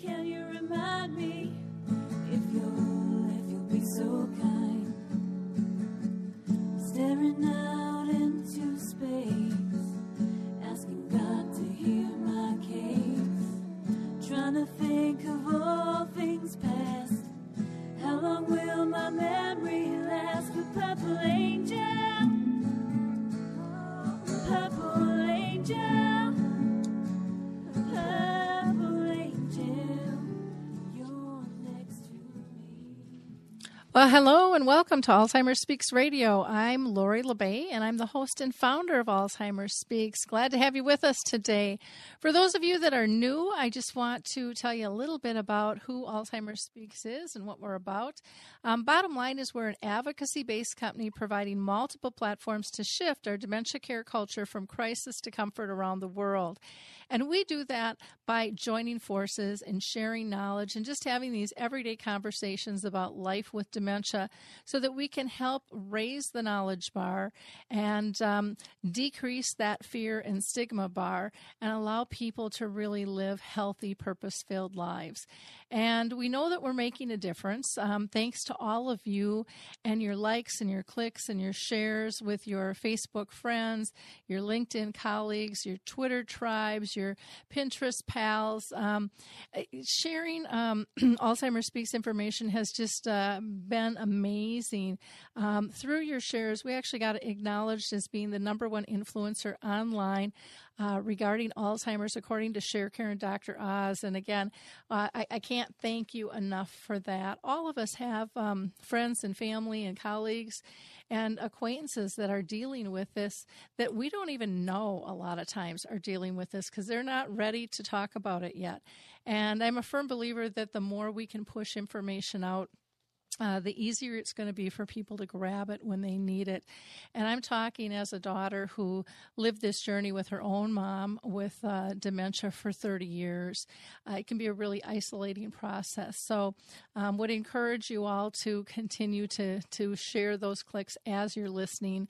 can you remind me if you'll, if you'll be so kind? Staring out into space, asking God to hear my case. Trying to think of all things past. How long will my memory last? With purple angel, Well, hello and welcome to Alzheimer's Speaks Radio. I'm Lori La Bey and I'm the host and founder of Alzheimer's Speaks. Glad to have you with us today. For those of you that are new, I just want to tell you a little bit about who Alzheimer's Speaks is and what we're about. Um, bottom line is we're an advocacy based company providing multiple platforms to shift our dementia care culture from crisis to comfort around the world. And we do that by joining forces and sharing knowledge and just having these everyday conversations about life with dementia so that we can help raise the knowledge bar and um, decrease that fear and stigma bar and allow people to really live healthy, purpose filled lives. And we know that we're making a difference um, thanks to all of you and your likes and your clicks and your shares with your Facebook friends, your LinkedIn colleagues, your Twitter tribes, your Pinterest pals. Um, sharing um, Alzheimer's Speaks information has just uh, been amazing. Um, through your shares, we actually got acknowledged as being the number one influencer online uh, regarding Alzheimer's, according to ShareCare and Dr. Oz. And again, uh, I, I, can't thank you enough for that. All of us have um, friends and family and colleagues and acquaintances that are dealing with this that we don't even know a lot of times are dealing with this because they're not ready to talk about it yet. And I'm a firm believer that the more we can push information out, uh, the easier it's going to be for people to grab it when they need it. And I'm talking as a daughter who lived this journey with her own mom with uh, dementia for 30 years. Uh, it can be a really isolating process. So, um, would encourage you all to continue to to share those clicks as you're listening,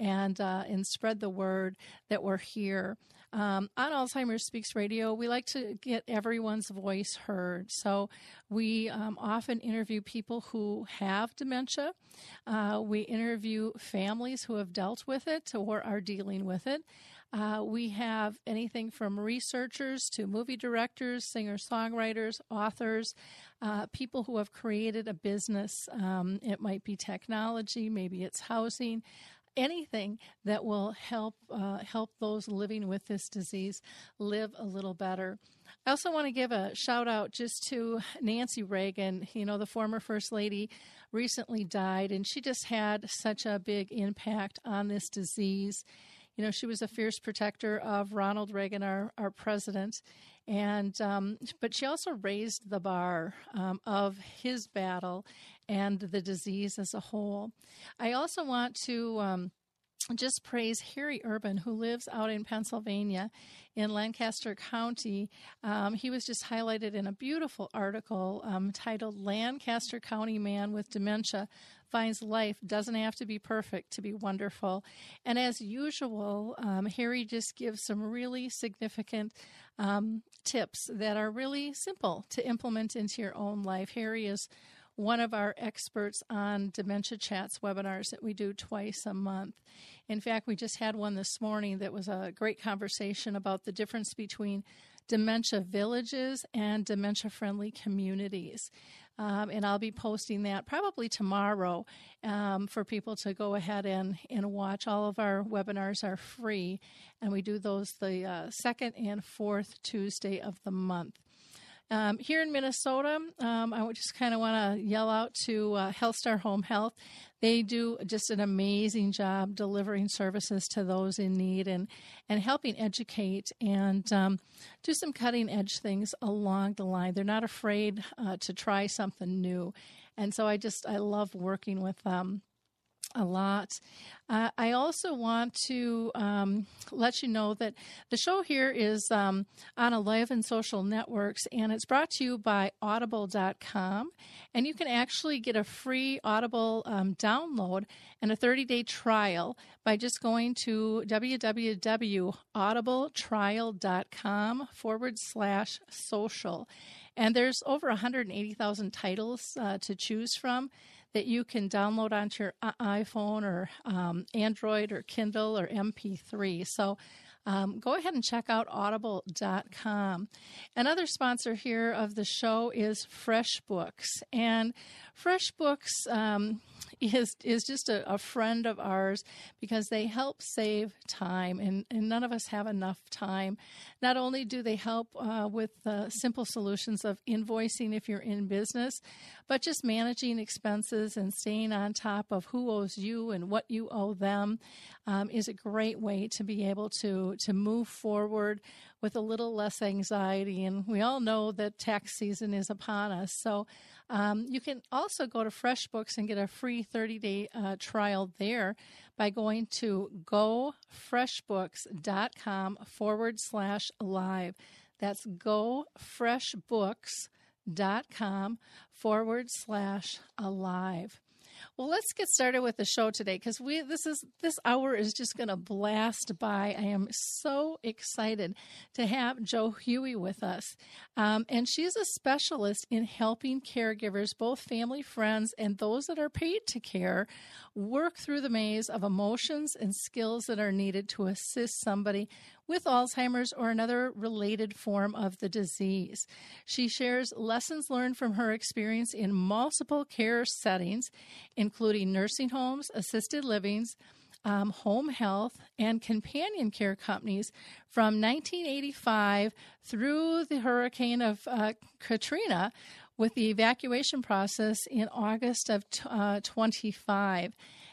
and uh, and spread the word that we're here. Um, on Alzheimer's Speaks Radio, we like to get everyone's voice heard. So we um, often interview people who have dementia. Uh, we interview families who have dealt with it or are dealing with it. Uh, we have anything from researchers to movie directors, singer songwriters, authors, uh, people who have created a business. Um, it might be technology, maybe it's housing anything that will help uh, help those living with this disease live a little better. I also want to give a shout out just to Nancy Reagan. You know, the former First Lady recently died, and she just had such a big impact on this disease. You know, she was a fierce protector of Ronald Reagan, our, our president, and um, but she also raised the bar um, of his battle and the disease as a whole. I also want to um, just praise Harry Urban, who lives out in Pennsylvania in Lancaster County. Um, he was just highlighted in a beautiful article um, titled Lancaster County Man with Dementia Finds Life Doesn't Have to Be Perfect to Be Wonderful. And as usual, um, Harry just gives some really significant um, tips that are really simple to implement into your own life. Harry is one of our experts on Dementia Chats webinars that we do twice a month. In fact, we just had one this morning that was a great conversation about the difference between dementia villages and dementia friendly communities. Um, and I'll be posting that probably tomorrow um, for people to go ahead and, and watch. All of our webinars are free, and we do those the uh, second and fourth Tuesday of the month. Um, here in Minnesota, um, I just kind of want to yell out to uh, HealthStar Home Health. They do just an amazing job delivering services to those in need and, and helping educate and um, do some cutting edge things along the line. They're not afraid uh, to try something new. And so I just, I love working with them. A lot. Uh, I also want to um, let you know that the show here is um, on 11 social networks and it's brought to you by audible.com. And you can actually get a free Audible um, download and a 30 day trial by just going to www.audibletrial.com forward slash social. And there's over 180,000 titles uh, to choose from that you can download onto your uh, iPhone or um, Android or Kindle or MP3. So um, go ahead and check out audible.com. Another sponsor here of the show is FreshBooks. And FreshBooks um, is is just a, a, friend of ours because they help save time, and, and none of us have enough time. Not only do they help uh, with simple solutions of invoicing if you're in business, but just managing expenses and staying on top of who owes you and what you owe them um, is a great way to be able to to move forward with a little less anxiety. And we all know that tax season is upon us, so. Um, you can also go to FreshBooks and get a free 30 day uh, trial there by going to gofreshbooks.com forward slash live. That's gofreshbooks.com forward slash alive. Well, let's get started with the show today because we this is this hour is just going to blast by. I am so excited to have Jo Huey with us, um, and she's a specialist in helping caregivers, both family, friends, and those that are paid to care, work through the maze of emotions and skills that are needed to assist somebody with Alzheimer's or another related form of the disease. She shares lessons learned from her experience in multiple care settings, including nursing homes, assisted livings, um, home health, and companion care companies from 1985 through the hurricane of uh, Katrina with the evacuation process in August of uh, 25.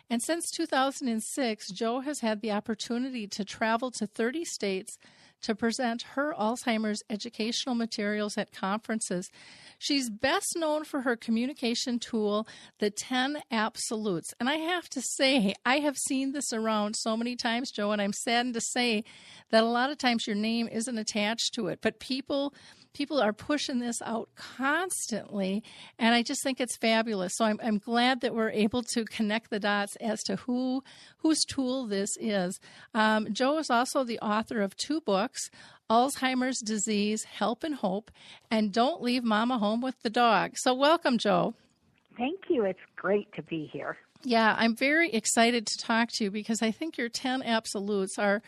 And since 2006, Jo has had the opportunity to travel to 30 states to present her Alzheimer's educational materials at conferences. She's best known for her communication tool, the 10 Absolutes. And I have to say, I have seen this around so many times, Jo, and I'm saddened to say that a lot of times your name isn't attached to it. But people people are pushing this out constantly, and I just think it's fabulous. So I'm, I'm glad that we're able to connect the dots as to who whose tool this is. Um, Jo is also the author of two books. Alzheimer's disease, help and hope, and don't leave mama home with the dog. So, welcome, Jo. Thank you. It's great to be here. Yeah, I'm very excited to talk to you because I think your 10 absolutes are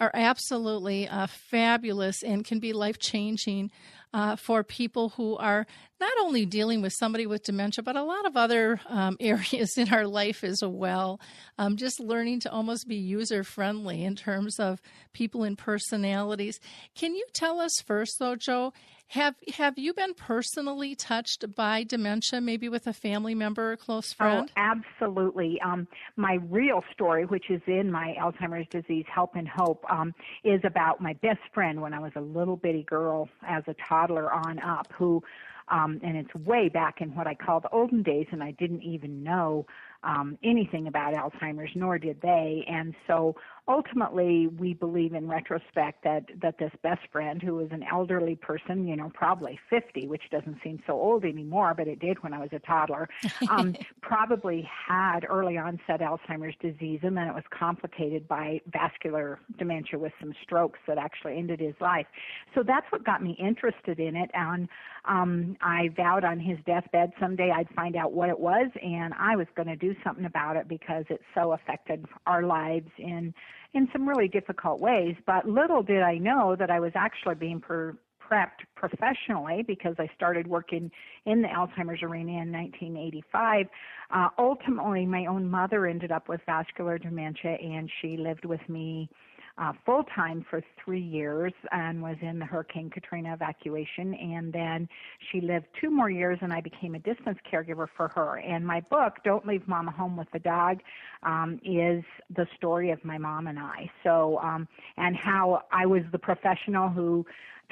are absolutely uh, fabulous and can be life changing uh, for people who are not only dealing with somebody with dementia, but a lot of other um, areas in our life as well. Um, just learning to almost be user friendly in terms of people and personalities. Can you tell us first, though, Jo? Have have you been personally touched by dementia, maybe with a family member or close oh, friend? Oh, absolutely. Um, my real story, which is in my Alzheimer's disease Help and Hope, um, is about my best friend when I was a little bitty girl, as a toddler on up, who um, and it's way back in what I call the olden days, and I didn't even know um, anything about Alzheimer's, nor did they. And so ultimately, we believe in retrospect that, that this best friend, who was an elderly person, you know, probably 50, which doesn't seem so old anymore, but it did when I was a toddler, um, probably had early onset Alzheimer's disease, and then it was complicated by vascular dementia with some strokes that actually ended his life. So that's what got me interested in it. And um, I vowed on his deathbed someday I'd find out what it was, and I was going to do something about it because it so affected our lives in in some really difficult ways. But little did I know that I was actually being per, prepped professionally because I started working in the Alzheimer's arena in 1985. Uh, ultimately, my own mother ended up with vascular dementia, and she lived with me uh, full time for three years and was in the Hurricane Katrina evacuation. And then she lived two more years, and I became a distance caregiver for her. And my book, Don't Leave Mama Home with the Dog, um, is the story of my mom and I. So, um, and how I was the professional who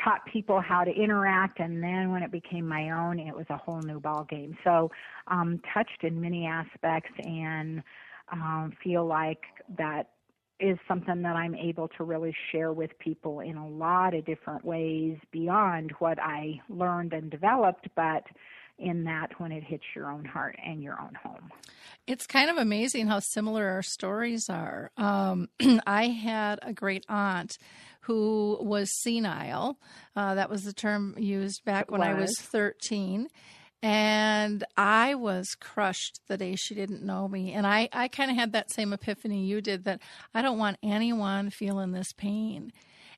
taught people how to interact and then when it became my own it was a whole new ball game so um touched in many aspects and um, feel like that is something that I'm able to really share with people in a lot of different ways beyond what I learned and developed, but in that when it hits your own heart and your own home. It's kind of amazing how similar our stories are. Um, I had a great aunt who was senile. Uh, that was the term used back when I was 13. And I was crushed the day she didn't know me. And I, I kind of had that same epiphany you did that I don't want anyone feeling this pain.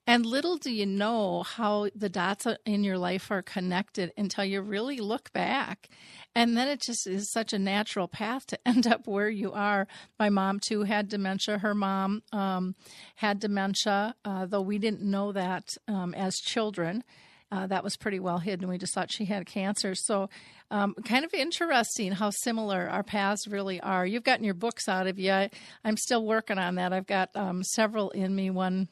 And little do you know how the dots in your life are connected until you really look back. And then it just is such a natural path to end up where you are. My mom, too, had dementia. Her mom um, had dementia, uh, though we didn't know that um, as children. Uh, that was pretty well hidden. We just thought she had cancer. So, um, kind of interesting how similar our paths really are. You've gotten your books out of you. I, am still working on that. I've got um, several in me. One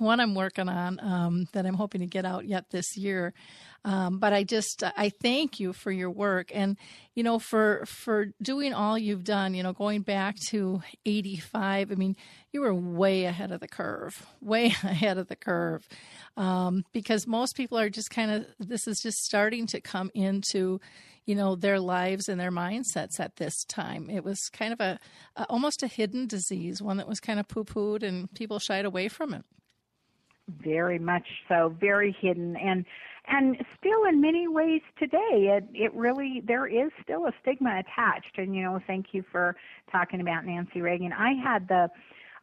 one I'm working on um, that I'm hoping to get out yet this year. Um, but I just I thank you for your work and you know for for doing all you've done. You know, going back to '85. I mean, you were way ahead of the curve, way ahead of the curve, um, because most people are just kind of this is just starting to come into you know their lives and their mindsets at this time. It was kind of a, a almost a hidden disease, one that was kind of poo pooed and people shied away from it. Very much so, very hidden and and still in many ways today it it really there is still a stigma attached and you know thank you for talking about Nancy Reagan. I had the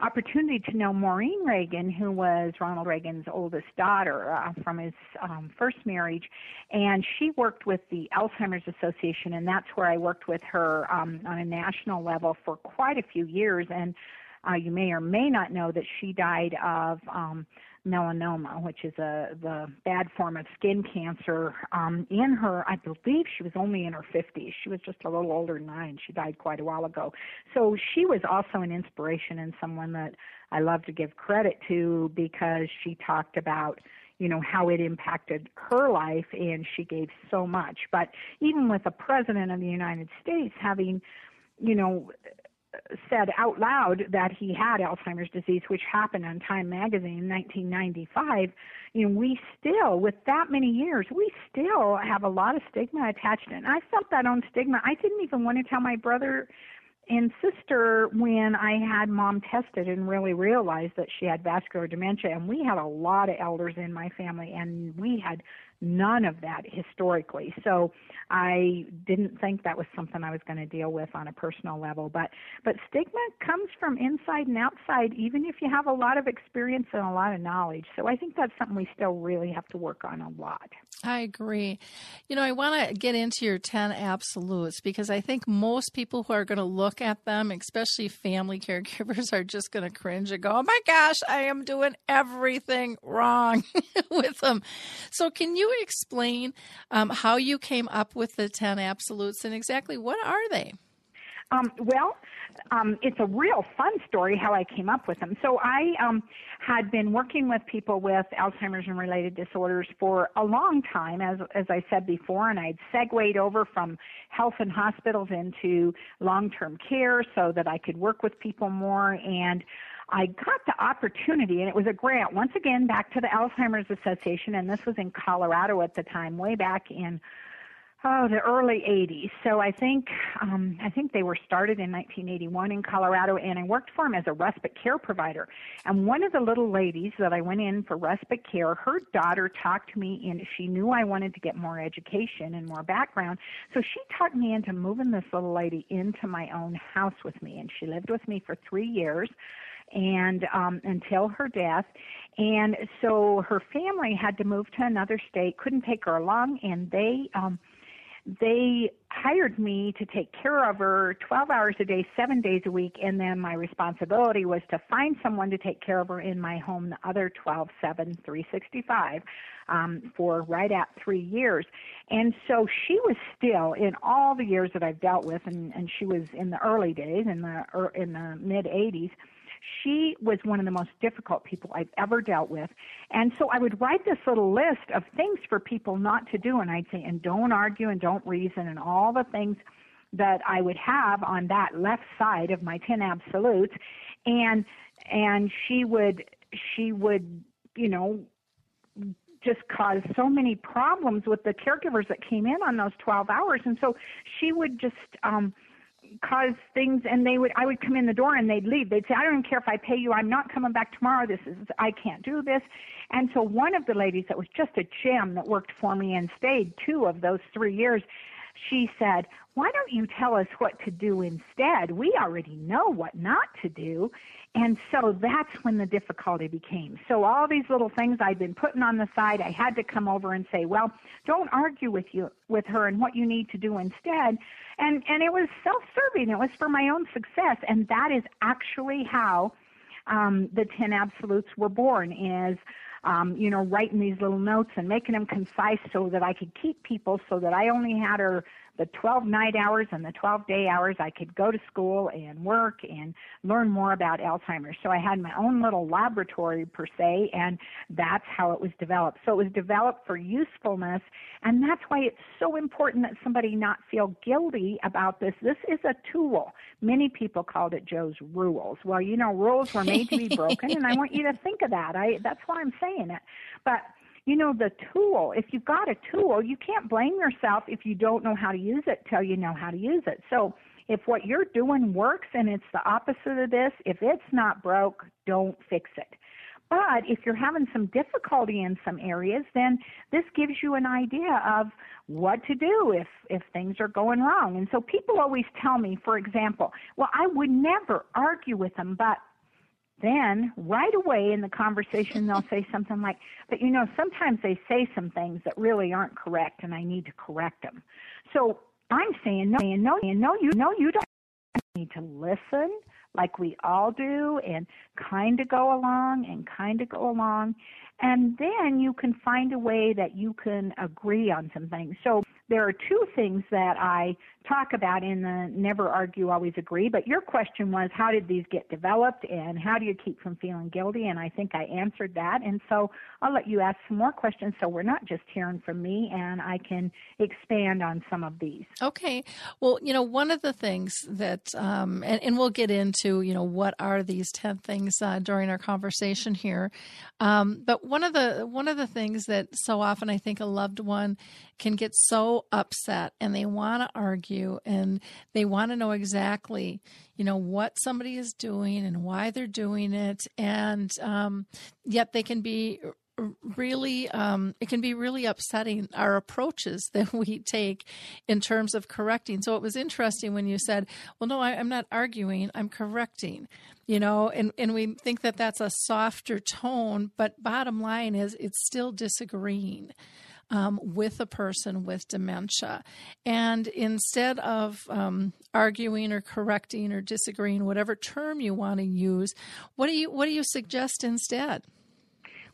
opportunity to know Maureen Reagan, who was Ronald Reagan's oldest daughter uh, from his um, first marriage, and she worked with the Alzheimer's Association, and that's where I worked with her um, on a national level for quite a few years. And uh, you may or may not know that she died of um, melanoma, which is a the bad form of skin cancer. Um, in her, I believe she was only in her 50s. She was just a little older than I, and she died quite a while ago. So she was also an inspiration and someone that I love to give credit to because she talked about you know how it impacted her life and she gave so much but even with the president of the united states having you know said out loud that he had Alzheimer's disease, which happened on Time magazine in 1995, you know, we still, with that many years, we still have a lot of stigma attached. And I felt that own stigma. I didn't even want to tell my brother and sister when I had mom tested and really realized that she had vascular dementia. And we had a lot of elders in my family, and we had none of that historically. So I didn't think that was something I was going to deal with on a personal level. But but stigma comes from inside and outside, even if you have a lot of experience and a lot of knowledge. So I think that's something we still really have to work on a lot. I agree. You know, I want to get into your 10 absolutes because I think most people who are going to look at them, especially family caregivers, are just going to cringe and go, oh my gosh, I am doing everything wrong with them. So, can you explain um, how you came up with the 10 absolutes and exactly what are they? Um, well, um, it's a real fun story how I came up with them. So I um, had been working with people with Alzheimer's and related disorders for a long time, as as I said before, and I'd segued over from health and hospitals into long-term care so that I could work with people more and. I got the opportunity, and it was a grant, once again, back to the Alzheimer's Association, and this was in Colorado at the time, way back in oh the early 80s so i think um i think they were started in 1981 in colorado and i worked for them as a respite care provider. And one of the little ladies that i went in for respite care her daughter talked to me and she knew i wanted to get more education and more background. So she talked me into moving this little lady into my own house with me and she lived with me for three years and um until her death and so her family had to move to another state couldn't take her along and they um they hired me to take care of her 12 hours a day, seven days a week, and then my responsibility was to find someone to take care of her in my home the other 12, 7, 365 um, for right at three years. And so she was still in all the years that I've dealt with, and, and she was in the early days, in the er, in the mid 80s she was one of the most difficult people I've ever dealt with. And so I would write this little list of things for people not to do. And I'd say, and don't argue and don't reason and all the things that I would have on that left side of my 10 absolutes and and she would she would you know just caused so many problems with the caregivers that came in on those 12 hours and so she would just um cause things and they would I would come in the door and they'd leave. They'd say, I don't even care if I pay you, I'm not coming back tomorrow. This is I can't do this. And so one of the ladies that was just a gem that worked for me and stayed two of those three years, she said, Why don't you tell us what to do instead? We already know what not to do. And so that's when the difficulty became. So all these little things I'd been putting on the side, I had to come over and say, well, don't argue with you with her and what you need to do instead. And and it was self-serving. It was for my own success, and that is actually how um, the ten absolutes were born. Is um, you know, writing these little notes and making them concise so that I could keep people so that I only had her the 12 night hours and the 12 day hours, I could go to school and work and learn more about Alzheimer's. So I had my own little laboratory per se, and that's how it was developed. So it was developed for usefulness, and that's why it's so important that somebody not feel guilty about this. This is a tool. Many people called it Jo's rules. Well, you know, rules were made to be broken, and I want you to think of that. I that's why I'm saying it. But you know the tool if you've got a tool you can't blame yourself if you don't know how to use it till you know how to use it. So if what you're doing works and it's the opposite of this if it's not broke don't fix it. But if you're having some difficulty in some areas then this gives you an idea of what to do if if things are going wrong. And so people always tell me for example well i would never argue with them but then right away in the conversation they'll say something like but you know sometimes they say some things that really aren't correct and i need to correct them so i'm saying no and no and no you no you don't need to listen like we all do and kind of go along and kind of go along. And then you can find a way that you can agree on some things. So there are two things that I talk about in the Never Argue, Always Agree. But your question was, how did these get developed and how do you keep from feeling guilty? And I think I answered that. And so I'll let you ask some more questions so we're not just hearing from me and I can expand on some of these. Okay. Well, you know, one of the things that, um, and, and, we'll get into, you know, what are these 10 things uh, during our conversation here. Um, but one of the, one of the things that so often I think a loved one can get so upset and they want to argue and they want to know exactly you know what somebody is doing and why they're doing it and um, yet they can be really um, it can be really upsetting our approaches that we take in terms of correcting. So it was interesting when you said well no I, i'm not arguing i'm correcting you know and, and we think that that's a softer tone but bottom line is it's still disagreeing um, with a person with dementia. And instead of um, arguing or correcting or disagreeing, whatever term you want to use, what do you what do you suggest instead?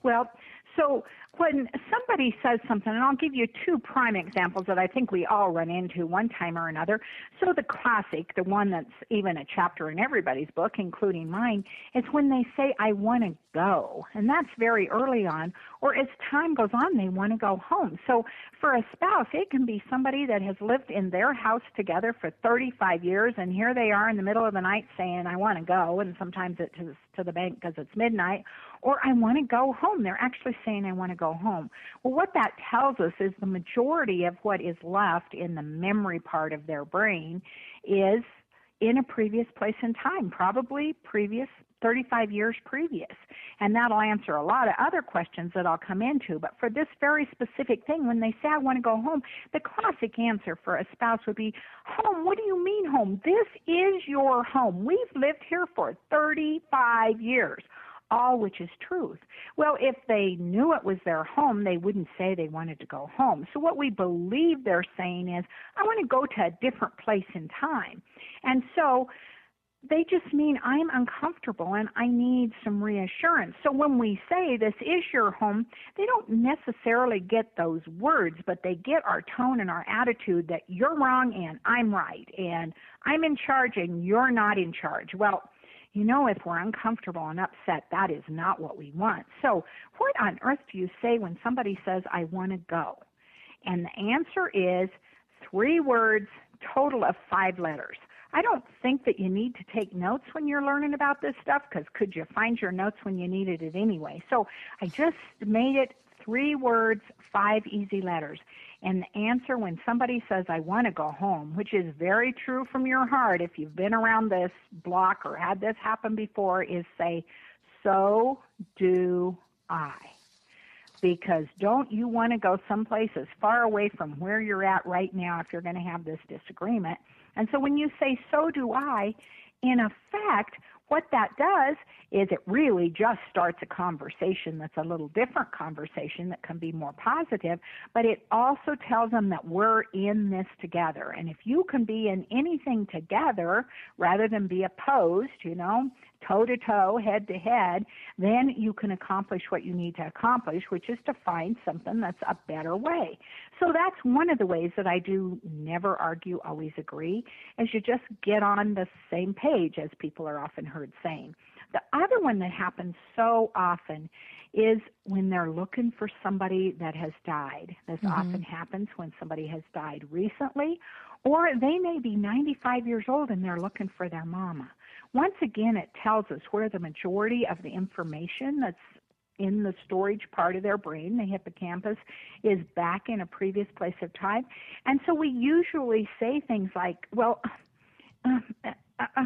Well, so when somebody says something, and I'll give you two prime examples that I think we all run into one time or another. So the classic, the one that's even a chapter in everybody's book, including mine, is when they say, I want to go. And that's very early on. Or as time goes on, they want to go home. So for a spouse, it can be somebody that has lived in their house together for 35 years, and here they are in the middle of the night saying, I want to go. And sometimes it's to the bank because it's midnight or I want to go home. They're actually saying I want to go home. Well, what that tells us is the majority of what is left in the memory part of their brain is in a previous place in time, probably previous 35 years previous. And that'll answer a lot of other questions that I'll come into. But for this very specific thing, when they say, I want to go home, the classic answer for a spouse would be, Home? What do you mean home? This is your home. We've lived here for 35 years all which is truth. Well, if they knew it was their home, they wouldn't say they wanted to go home. So what we believe they're saying is, I want to go to a different place in time. And so they just mean I'm uncomfortable and I need some reassurance. So when we say this is your home, they don't necessarily get those words, but they get our tone and our attitude that you're wrong and I'm right and I'm in charge and you're not in charge. Well, you know, if we're uncomfortable and upset, that is not what we want. So, what on earth do you say when somebody says, I want to go? And the answer is three words total of five letters. I don't think that you need to take notes when you're learning about this stuff because could you find your notes when you needed it anyway? So I just made it three words, five easy letters. And the answer when somebody says, I want to go home, which is very true from your heart if you've been around this block or had this happen before, is say, So do I. Because don't you want to go someplace as far away from where you're at right now if you're going to have this disagreement? And so when you say, So do I, in effect, what that does is it really just starts a conversation that's a little different conversation that can be more positive, but it also tells them that we're in this together. And if you can be in anything together rather than be opposed, you know, toe to toe, head to head, then you can accomplish what you need to accomplish, which is to find something that's a better way. So that's one of the ways that I do never argue, always agree, is you just get on the same page, as people are often heard saying. The other one that happens so often is when they're looking for somebody that has died. This mm-hmm. often happens when somebody has died recently, or they may be 95 years old and they're looking for their mama. Once again, it tells us where the majority of the information that's in the storage part of their brain, the hippocampus, is back in a previous place of time. And so we usually say things like, well, uh, uh, uh,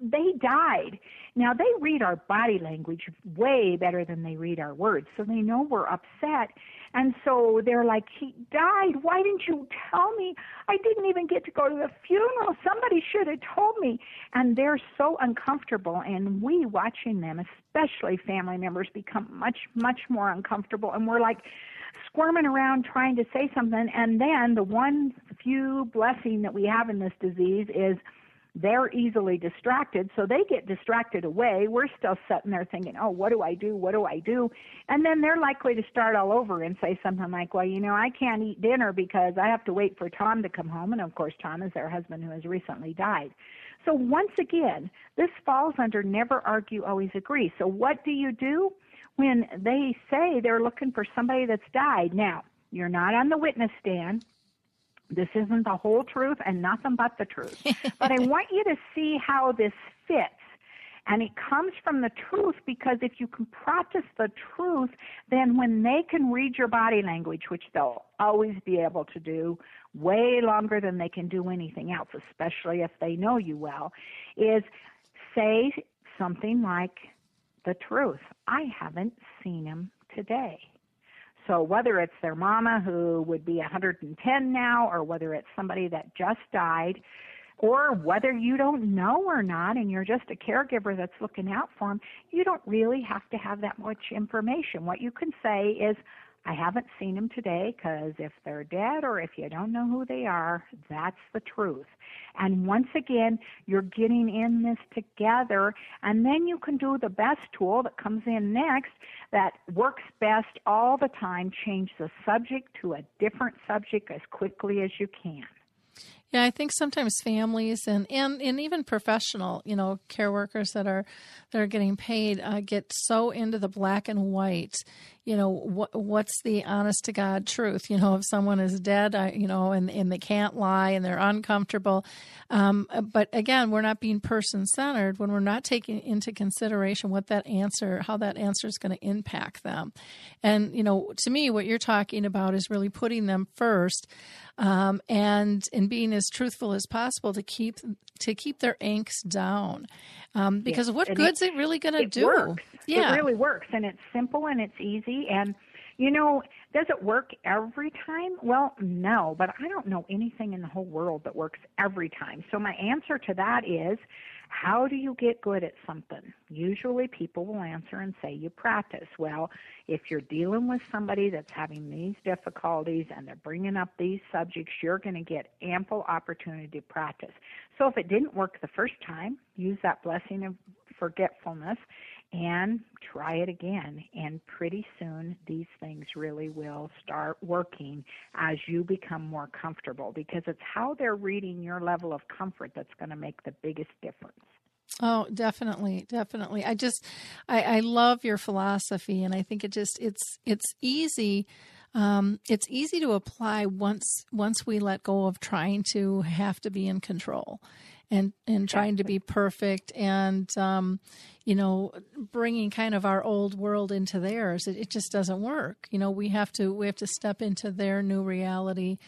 they died. Now they read our body language way better than they read our words, so they know we're upset. And so they're like, he died. Why didn't you tell me? I didn't even get to go to the funeral. Somebody should have told me. And they're so uncomfortable. And we watching them, especially family members, become much, much more uncomfortable. And we're like, squirming around trying to say something and then the one few blessing that we have in this disease is they're easily distracted, so they get distracted away. We're still sitting there thinking, oh, what do I do? What do I do? And then they're likely to start all over and say something like, well, you know, I can't eat dinner because I have to wait for Tom to come home. And of course, Tom is their husband who has recently died. So once again, this falls under never argue, always agree. So what do you do when they say they're looking for somebody that's died? Now, you're not on the witness stand this isn't the whole truth and nothing but the truth. but I want you to see how this fits. And it comes from the truth because if you can practice the truth, then when they can read your body language, which they'll always be able to do way longer than they can do anything else, especially if they know you well, is say something like the truth. I haven't seen him today. So whether it's their mama who would be 110 now, or whether it's somebody that just died, or whether you don't know or not and you're just a caregiver that's looking out for them, you don't really have to have that much information. What you can say is, I haven't seen them today because if they're dead or if you don't know who they are, that's the truth. And once again, you're getting in this together, and then you can do the best tool that comes in next that works best all the time change the subject to a different subject as quickly as you can. Yeah, I think sometimes families and, and, and even professional, you know, care workers that are that are getting paid uh, get so into the black and white. You know, what what's the honest to God truth? You know, if someone is dead, I, you know, and, and they can't lie and they're uncomfortable. Um, but again, we're not being person centered when we're not taking into consideration what that answer, how that answer is going to impact them. And you know, to me, what you're talking about is really putting them first um, and and being as truthful as possible to keep to keep their angst down. Um, because what and good's it, it really going to do? Works. Yeah, it really works, and it's simple and it's easy. And you know, does it work every time? Well, no, but I don't know anything in the whole world that works every time. So my answer to that is how do you get good at something? Usually people will answer and say you practice. Well, if you're dealing with somebody that's having these difficulties and they're bringing up these subjects, you're going to get ample opportunity to practice. So if it didn't work the first time, use that blessing of forgetfulness and try it again. And pretty soon, these things really will start working as you become more comfortable because it's how they're reading your level of comfort that's going to make the biggest difference. Oh, definitely, definitely. I just, I, I love your philosophy, and I think it just, it's, it's easy um, it's easy to apply once once we let go of trying to have to be in control and and trying to be perfect and um, you know bringing kind of our old world into theirs. It, it just doesn't work. You know we have to we have to step into their new reality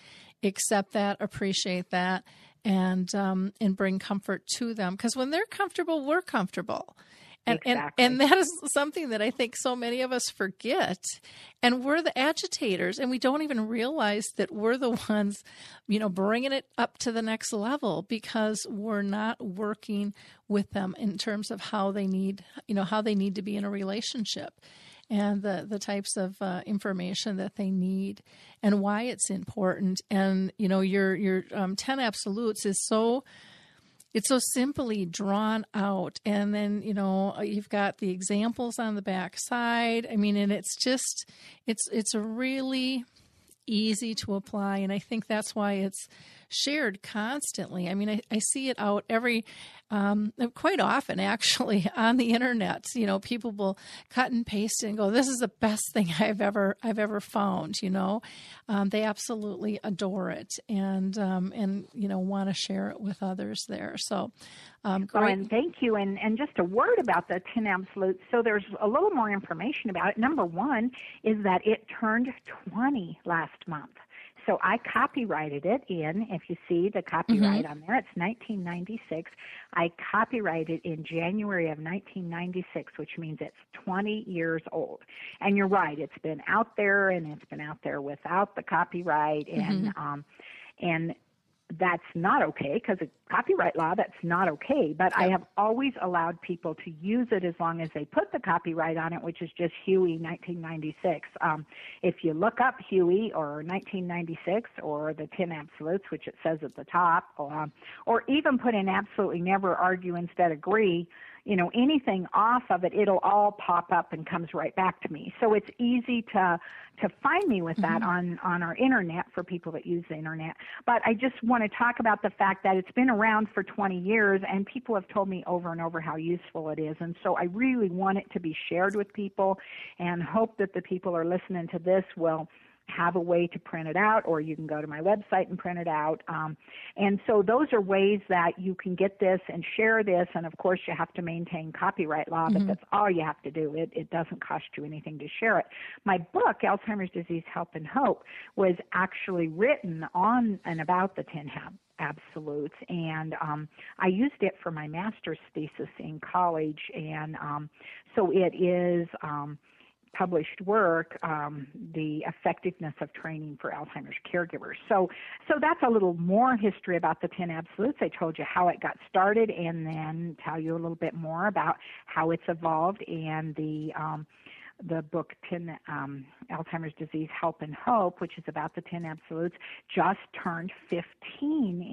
accept that appreciate that and um, and bring comfort to them. Because when they're comfortable we're comfortable and, exactly. and and that is something that I think so many of us forget. And we're the agitators, and we don't even realize that we're the ones, you know, bringing it up to the next level because we're not working with them in terms of how they need, you know, how they need to be in a relationship and the, the types of uh, information that they need and why it's important. And, you know, your, your um, 10 absolutes is so it's so simply drawn out. And then you know you've got the examples on the back side. I mean and it's just it's it's really easy to apply. And i think that's why it's shared constantly i mean i, I see it out every um, quite often actually on the internet you know people will cut and paste and go this is the best thing i've ever i've ever found you know um, they absolutely adore it and um, and you know want to share it with others there so um, Oh, great. and thank you. And, and just a word about the 10 absolutes. So there's a little more information about it. Number one is that it turned 20 last month. So I copyrighted it in, if you see the copyright on there, it's 1996. I copyrighted in January of 1996, which means it's 20 years old. And you're right, it's been out there and it's been out there without the copyright and um and that's not okay because of copyright law that's not okay. But i have always allowed people to use it as long as they put the copyright on it which is just huey 1996 um, if you look up huey or 1996 or the 10 absolutes which it says at the top um, or even put in absolutely never argue instead agree you know anything off of it it'll all pop up and comes right back to me. So it's easy to to find me with that mm-hmm. on on our internet for people that use the internet. But i just want to talk about the fact that it's been around for 20 years and people have told me over and over how useful it is. And so i really want it to be shared with people and hope that the people are listening to this will have a way to print it out, or you can go to my website and print it out. Um, and so those are ways that you can get this and share this. And of course, you have to maintain copyright law, but that's all you have to do. It, it doesn't cost you anything to share it. My book, Alzheimer's Disease Help and Hope, was actually written on and about the 10 hab- absolutes and um, i used it for my master's thesis in college and um, so it is um, published work, um, the effectiveness of training for Alzheimer's caregivers. So, so that's a little more history about the 10 absolutes. I told you how it got started, and then tell you a little bit more about how it's evolved and the um, the book 10 um, Alzheimer's Disease Help and Hope, which is about the 10 absolutes, just turned 15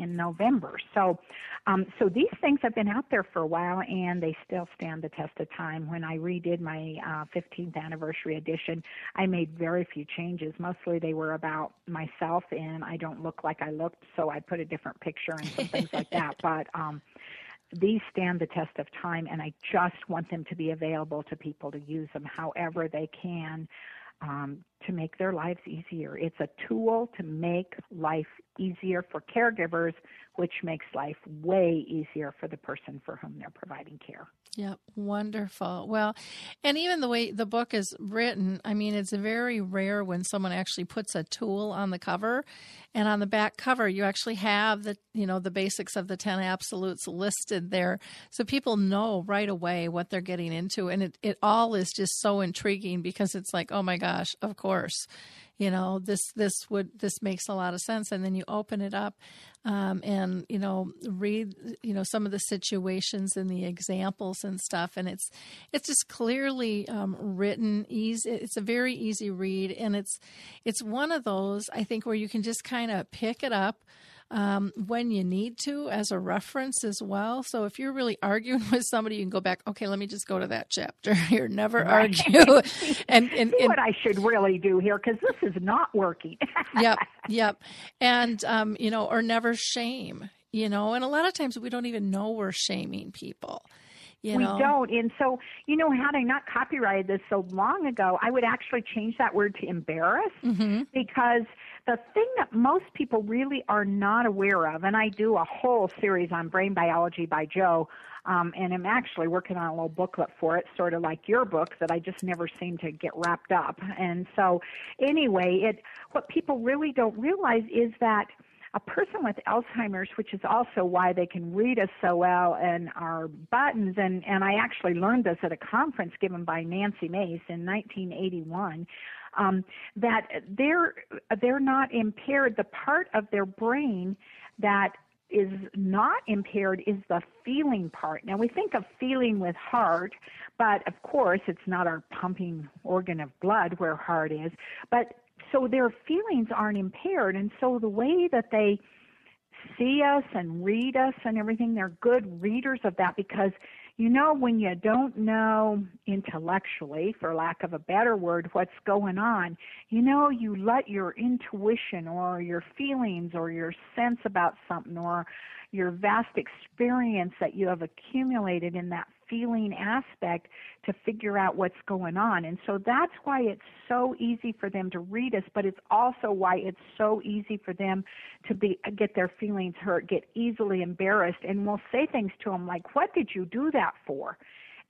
in November. So, um, so these things have been out there for a while, and they still stand the test of time. When I redid my uh, 15th anniversary edition, I made very few changes. Mostly they were about myself, and I don't look like I looked, so I put a different picture and some things like that. But um, these stand the test of time, and I just want them to be available to people to use them however they can. Um, to make their lives easier. It's a tool to make life easier for caregivers, which makes life way easier for the person for whom they're providing care. Yep, wonderful. Well, and even the way the book is written, I mean, it's very rare when someone actually puts a tool on the cover, and on the back cover you actually have the you know the basics of the ten absolutes listed there, so people know right away what they're getting into, and it it all is just so intriguing because it's like, oh my gosh, of course, you know this this would this makes a lot of sense, and then you open it up um, and you know read you know some of the situations and the examples and stuff. And it's it's just clearly um, written easy it's a very easy read. And it's it's one of those i think where you can just kind of pick it up um, when you need to as a reference as well. So if you're really arguing with somebody, you can go back. Okay, let me just go to that chapter here. Never argue. and and, See and what I should really do here because this is not working. yep, yep. And um, you know, or never shame, you know, and a lot of times we don't even know we're shaming people. You we don't. And so, you know, had I not copyrighted this so long ago, I would actually change that word to embarrass Mm-hmm. because the thing that most people really are not aware of, and I do a whole series on brain biology by Jo, um, and I'm actually working on a little booklet for it, sort of like your book that I just never seem to get wrapped up. And so, anyway, it what people really don't realize is that a person with Alzheimer's, which is also why they can read us so well and our buttons, and, and I actually learned this at a conference given by Nancy Mace in 1981, um, that they're, they're not impaired. The part of their brain that is not impaired is the feeling part. Now we think of feeling with heart, but of course it's not our pumping organ of blood where heart is. But so their feelings aren't impaired, and so the way that they see us and read us and everything, they're good readers of that because you know when you don't know intellectually, for lack of a better word, what's going on, you know you let your intuition or your feelings or your sense about something or your vast experience that you have accumulated in that feeling aspect to figure out what's going on. And so that's why it's so easy for them to read us, but it's also why it's so easy for them to be get their feelings hurt, get easily embarrassed, and we'll say things to them like, "What did you do that for?"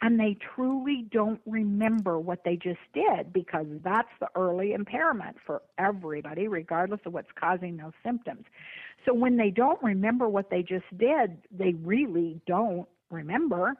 And they truly don't remember what they just did because that's the early impairment for everybody, regardless of what's causing those symptoms. So when they don't remember what they just did, they really don't remember.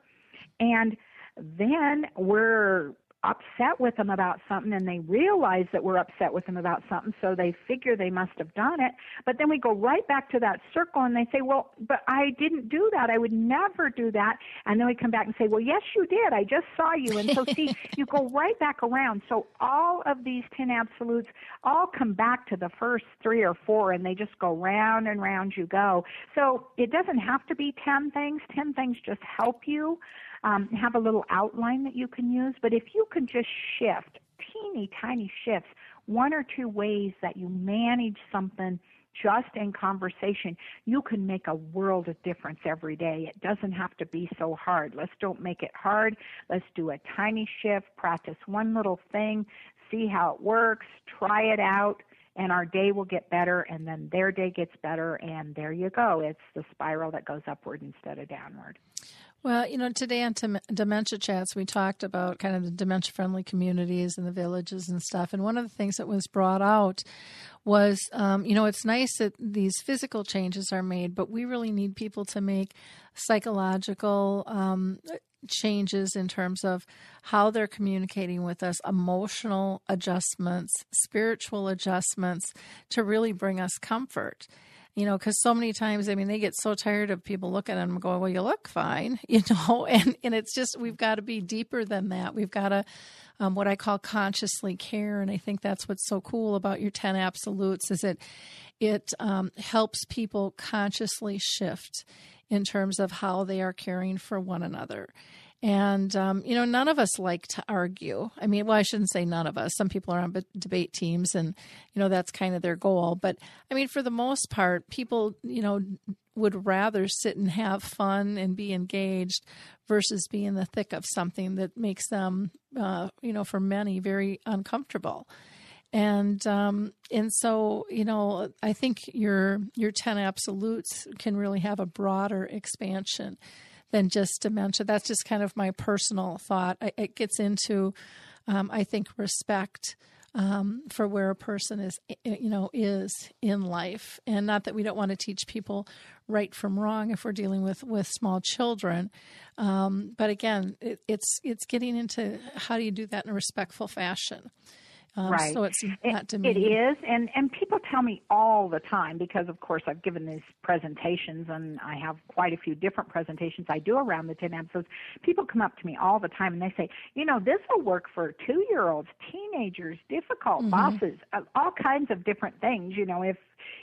And then we're upset with them about something and they realize that we're upset with them about something so they figure they must have done it. But then we go right back to that circle and they say well but i didn't do that. I would never do that. And then we come back and say well yes you did. I just saw you. And so see you go right back around. So all of these 10 absolutes all come back to the first three or four and they just go round and round you go. So it doesn't have to be 10 things. 10 things just help you um, have a little outline that you can use. But if you can just shift, teeny tiny shifts, one or two ways that you manage something just in conversation, you can make a world of difference every day. It doesn't have to be so hard. Let's don't make it hard. Let's do a tiny shift, practice one little thing, see how it works, try it out, and our day will get better, and then their day gets better, and there you go. It's the spiral that goes upward instead of downward. Well, you know, today on Dem- Dementia Chats, we talked about kind of the dementia friendly communities and the villages and stuff. And one of the things that was brought out was, um, you know, it's nice that these physical changes are made, but we really need people to make psychological um, changes in terms of how they're communicating with us, emotional adjustments, spiritual adjustments to really bring us comfort you know, because so many times, I mean, they get so tired of people looking at them going, well, you look fine, you know, and, and it's just, we've got to be deeper than that. We've got to, um, what I call consciously care. And I think that's what's so cool about your 10 absolutes is that it um, helps people consciously shift in terms of how they are caring for one another. And, um, you know, none of us like to argue. I mean, well, I shouldn't say none of us. Some people are on b- debate teams and, you know, that's kind of their goal. But I mean, for the most part, people, you know, would rather sit and have fun and be engaged versus be in the thick of something that makes them, uh, you know, for many very uncomfortable. And um, and so you know, I think your your ten absolutes can really have a broader expansion than just dementia. That's just kind of my personal thought. It gets into, um, I think, respect um, for where a person is, you know, is in life, and not that we don't want to teach people right from wrong if we're dealing with with small children, um, but again, it, it's it's getting into how do you do that in a respectful fashion. Um, right. So it's not it, demeaning. It is, and and people tell me all the time because, of course, I've given these presentations, and I have quite a few different presentations I do around the ten absolutes. People come up to me all the time, and they say, you know, this will work for two-year-olds, teenagers, difficult Mhm. bosses, uh, all kinds of different things. You know, if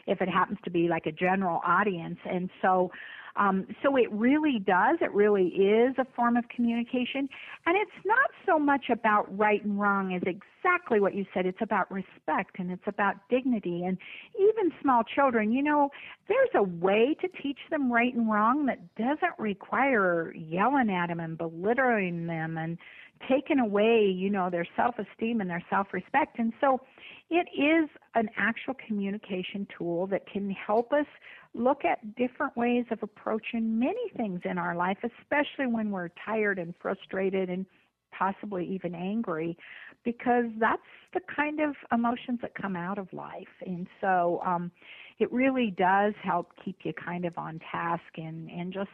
if it happens to be like a general audience, and so Um, so it really does. It really is a form of communication. And it's not so much about right and wrong as exactly what you said. It's about respect and it's about dignity. And even small children, you know, there's a way to teach them right and wrong that doesn't require yelling at them and belittling them and taken away, you know, their self-esteem and their self-respect. And so it is an actual communication tool that can help us look at different ways of approaching many things in our life, especially when we're tired and frustrated and possibly even angry, because that's the kind of emotions that come out of life. And so um, it really does help keep you kind of on task and, and just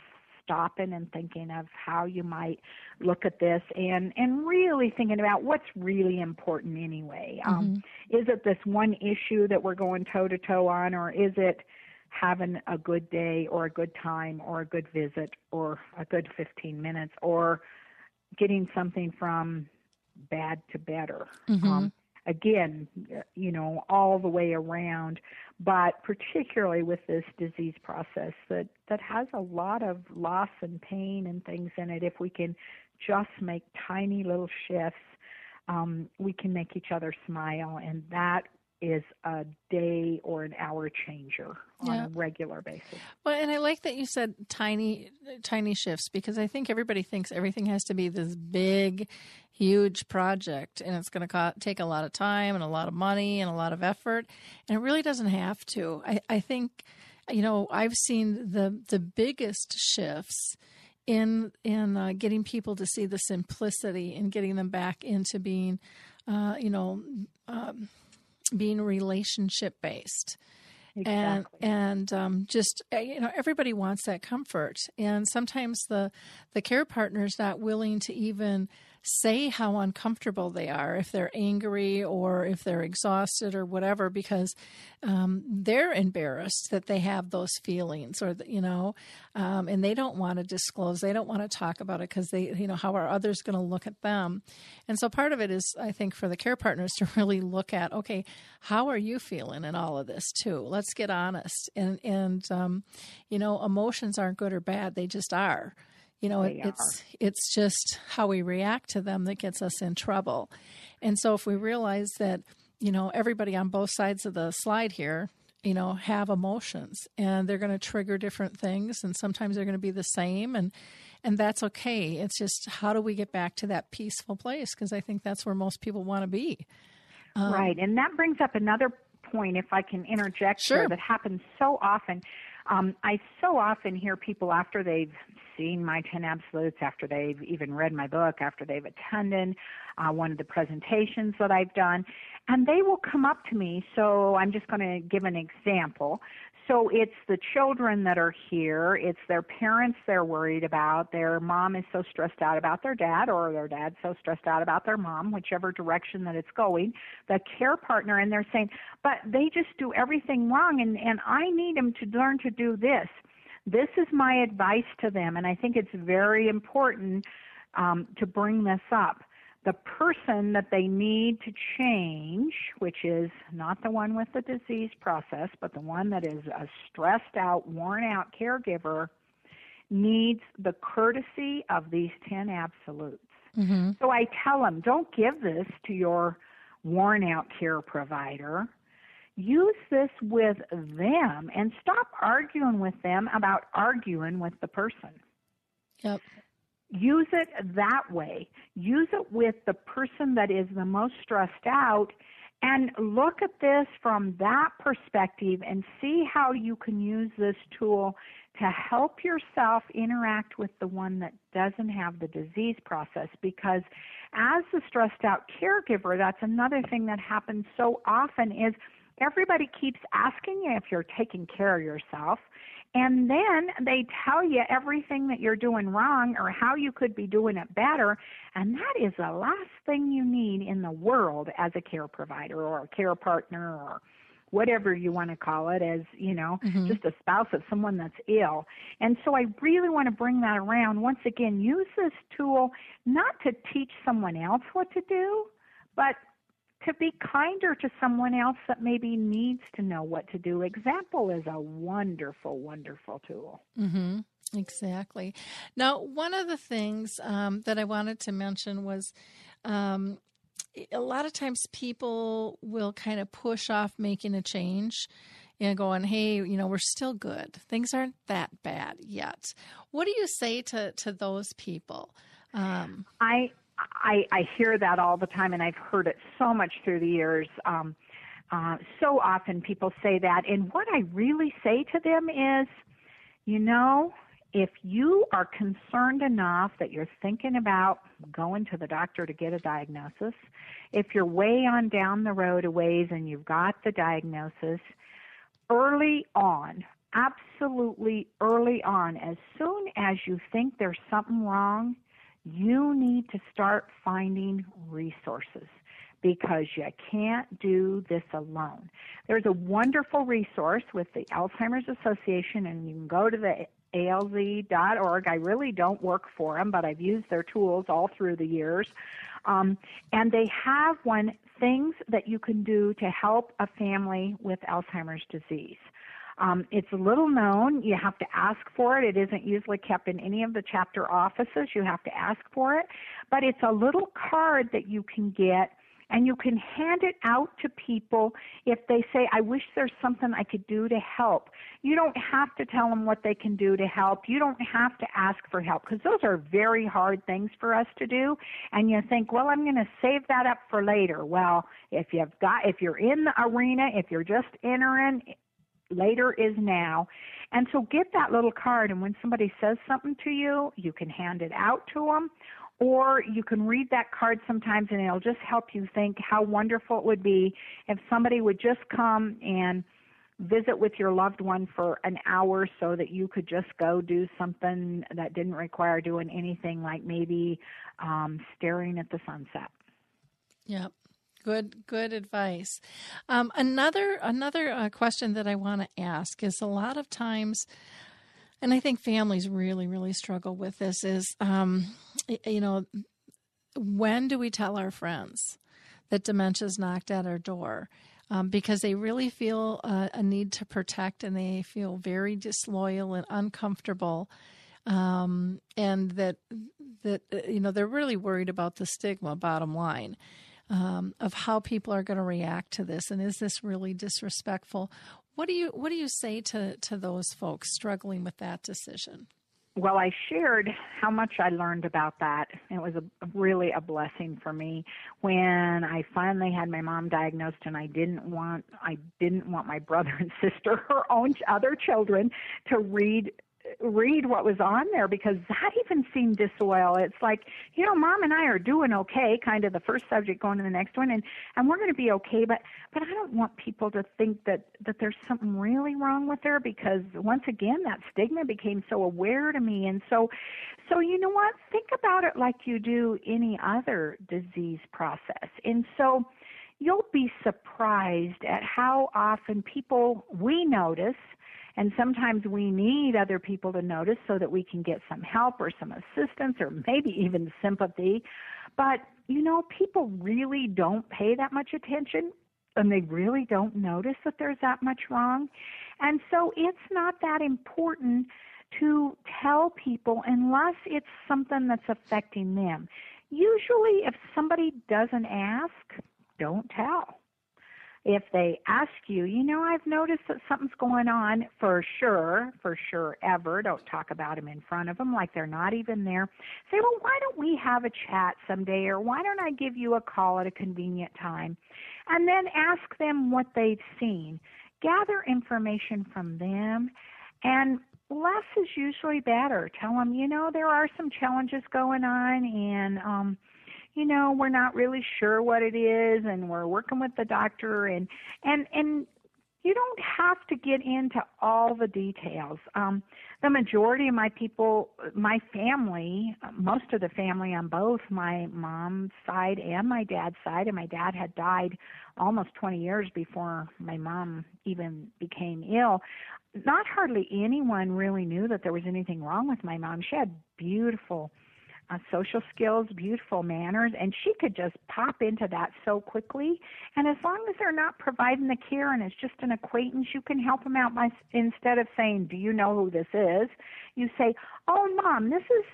stopping and thinking of how you might look at this and and really thinking about what's really important anyway um, mm-hmm. um, is it this one issue that we're going toe to toe on or is it having a good day or a good time or a good visit or a good 15 minutes or getting something from bad to better mm-hmm. um, again, you know, all the way around, but particularly with this disease process that, that has a lot of loss and pain and things in it, if we can just make tiny little shifts, um, we can make each other smile, and that is a day or an hour changer on yeah. a regular basis. Well, and I like that you said tiny, tiny shifts because I think everybody thinks everything has to be this big, huge project, and it's going to co- take a lot of time and a lot of money and a lot of effort, and it really doesn't have to. I, I think, you know, I've seen the the biggest shifts in in uh, getting people to see the simplicity and getting them back into being, uh, you know. Um, being relationship based. Exactly. And and um, just uh, you know everybody wants that comfort, and sometimes the the care partner is not willing to even say how uncomfortable they are if they're angry or if they're exhausted or whatever because um, they're embarrassed that they have those feelings or you know um, and they don't want to disclose they don't want to talk about it because they you know how are others going to look at them? And so part of it is i think for the care partners to really look at okay how are you feeling in all of this too? Let's get honest. And and um, you know emotions aren't good or bad they just are you know, it, it's it's just how we react to them that gets us in trouble. And so if we realize that, you know, everybody on both sides of the slide here, you know, have emotions and they're going to trigger different things and sometimes they're going to be the same and and that's okay. It's just how do we get back to that peaceful place because I think that's where most people want to be. Um, right. And that brings up another point if I can interject sure. here that happens so often. Um, I so often hear people after they've seen my 10 absolutes, after they've even read my book, after they've attended uh, one of the presentations that I've done, and they will come up to me. So I'm just going to give an example. So it's the children that are here, it's their parents they're worried about. Their mom is so stressed out about their dad, or their dad's so stressed out about their mom, whichever direction that it's going. The care partner, and they're saying, but they just do everything wrong, and, and I need them to learn to do this. This is my advice to them, and I think it's very important um, to bring this up the person that they need to change, which is not the one with the disease process, but the one that is a stressed out, worn out caregiver, needs the courtesy of these 10 absolutes. Mm-hmm. So I tell them don't give this to your worn out care provider. Use this with them and stop arguing with them about arguing with the person. Yep use it that way. Use it with the person that is the most stressed out and look at this from that perspective and see how you can use this tool to help yourself interact with the one that doesn't have the disease process because as the stressed out caregiver that's another thing that happens so often is everybody keeps asking you if you're taking care of yourself and then they tell you everything that you're doing wrong or how you could be doing it better. And that is the last thing you need in the world as a care provider or a care partner or whatever you want to call it as you know mm-hmm. just a spouse of someone that's ill and so i really want to bring that around once again use this tool not to teach someone else what to do but to be kinder to someone else that maybe needs to know what to do. Example is a wonderful, wonderful tool. Mm-hmm. Exactly. Now, one of the things um, that I wanted to mention was um, a lot of times people will kind of push off making a change and going, hey, you know, we're still good. Things aren't that bad yet. What do you say to, to those people? Um, I, I, I hear that all the time, and I've heard it so much through the years. Um, uh, so often people say that, and what I really say to them is, you know, if you are concerned enough that you're thinking about going to the doctor to get a diagnosis, if you're way on down the road a ways and you've got the diagnosis, early on, absolutely early on, as soon as you think there's something wrong, you need to start finding resources because you can't do this alone. There's a wonderful resource with the Alzheimer's Association, and you can go to the alz.org. I really don't work for them, but I've used their tools all through the years. Um, and they have one things that you can do to help a family with Alzheimer's disease. Um, it's little known. You have to ask for it. It isn't usually kept in any of the chapter offices. You have to ask for it. But it's a little card that you can get and you can hand it out to people if they say, I wish there's something I could do to help. You don't have to tell them what they can do to help. You don't have to ask for help because those are very hard things for us to do. And you think, well, I'm going to save that up for later. Well, if you've got, if you're in the arena, if you're just entering, later is now. And so get that little card, and when somebody says something to you, you can hand it out to them, or you can read that card sometimes and it'll just help you think how wonderful it would be if somebody would just come and visit with your loved one for an hour so that you could just go do something that didn't require doing anything like maybe um, staring at the sunset. Yep. Good, good advice. Um, another another uh, question that I want to ask is a lot of times and I think families really, really struggle with this is, um, you know, when do we tell our friends that dementia's knocked at our door? Um, because they really feel uh, a need to protect and they feel very disloyal and uncomfortable. Um, and that that uh, you know they're really worried about the stigma. Bottom line, um, of how people are going to react to this, and is this really disrespectful? What do you what do you say to to those folks struggling with that decision? Well, I shared how much I learned about that. It was a, really a blessing for me when I finally had my mom diagnosed, and I didn't want I didn't want my brother and sister her own other children to read read what was on there because that even seemed disloyal. It's like, you know, mom and I are doing okay, kind of the first subject going to the next one and and we're going to be okay, but but I don't want people to think that that there's something really wrong with her because once again that stigma became so aware to me and so so you know what? Think about it like you do any other disease process. And so you'll be surprised at how often people we notice and sometimes we need other people to notice so that we can get some help or some assistance or maybe even sympathy. But, you know, people really don't pay that much attention and they really don't notice that there's that much wrong. And so it's not that important to tell people unless it's something that's affecting them. Usually, if somebody doesn't ask, don't tell if they ask you, you know, I've noticed that something's going on for sure, for sure, ever. Don't talk about them in front of them like they're not even there. Say, well, why don't we have a chat someday, or why don't I give you a call at a convenient time? And then ask them what they've seen. Gather information from them, and less is usually better. Tell them, you know, there are some challenges going on, and um, you know, we're not really sure what it is and we're working with the doctor and and and you don't have to get into all the details. Um, the majority of my people, my family, most of the family on both my mom's side and my dad's side, and my dad had died almost 20 years before my mom even became ill. Not hardly anyone really knew that there was anything wrong with my mom. She had beautiful uh, social skills, beautiful manners, and she could just pop into that so quickly. And as long as they're not providing the care and it's just an acquaintance, you can help them out by instead of saying, "Do you know who this is?" You say, "Oh, mom, this is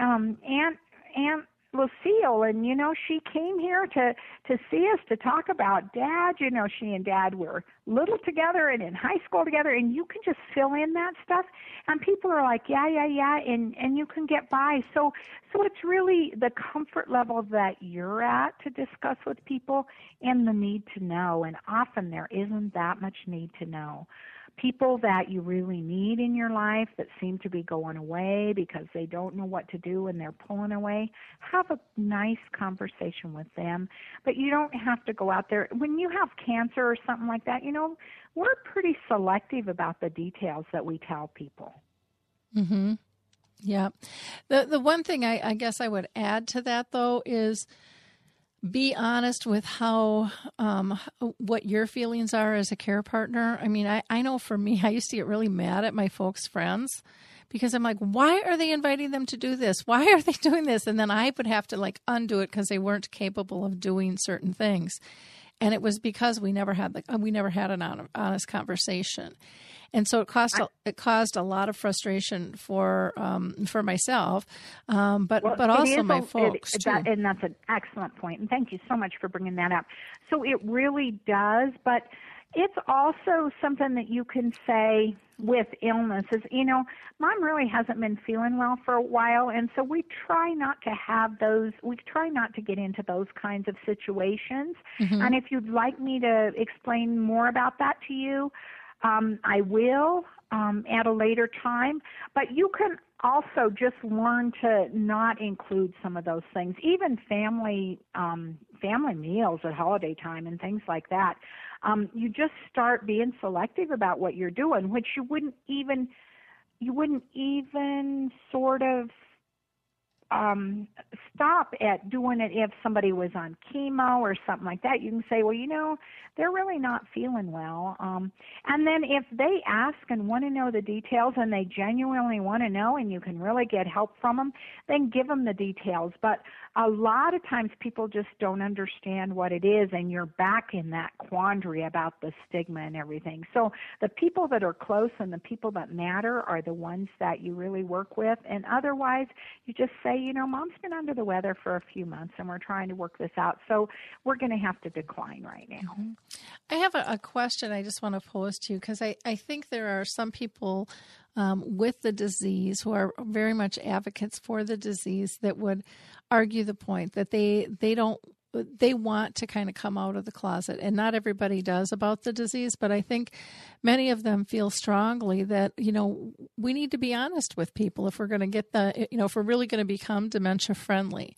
um, Aunt Aunt Lucille, and you know she came here to to see us to talk about Dad. You know she and Dad were little together and in high school together, and you can just fill in that stuff, and people are like, yeah, yeah, yeah, and and you can get by. So so it's really the comfort level that you're at to discuss with people, and the need to know, and often there isn't that much need to know people that you really need in your life that seem to be going away because they don't know what to do and they're pulling away, have a nice conversation with them. But you don't have to go out there. When you have cancer or something like that, you know, we're pretty selective about the details that we tell people. Mhm. Yeah. The the one thing I, I guess I would add to that though is be honest with how um, what your feelings are as a care partner. I mean, I, I know for me, I used to get really mad at my folks' friends because I'm like, why are they inviting them to do this? Why are they doing this? And then I would have to like undo it because they weren't capable of doing certain things. And it was because we never had the we never had an honest conversation and so it caused a, it caused a lot of frustration for um, for myself, um, but well, but also my a, folks it, that, and that's an excellent point. And thank you so much for bringing that up. So it really does, but it's also something that you can say with illnesses. You know, mom really hasn't been feeling well for a while, and so we try not to have those, we try not to get into those kinds of situations. Mm-hmm. And if you'd like me to explain more about that to you, um, I will um, at a later time, but you can also just learn to not include some of those things, even family um, family meals at holiday time and things like that. Um, you just start being selective about what you're doing, which you wouldn't even you wouldn't even sort of um, stop at doing it if somebody was on chemo or something like that. You can say, well, you know, they're really not feeling well. Um, and then if they ask and want to know the details and they genuinely want to know and you can really get help from them, then give them the details. But a lot of times people just don't understand what it is and you're back in that quandary about the stigma and everything. So the people that are close and the people that matter are the ones that you really work with. And otherwise, you just say, you know, mom's been under the weather for a few months and we're trying to work this out. So we're going to have to decline right now. Mm-hmm. I have a, a, question I just want to pose to you because I, I think there are some people um, with the disease who are very much advocates for the disease that would argue the point that they they don't they want to kind of come out of the closet and not everybody does about the disease but i think many of them feel strongly that you know we need to be honest with people if we're going to get the you know if we're really going to become dementia friendly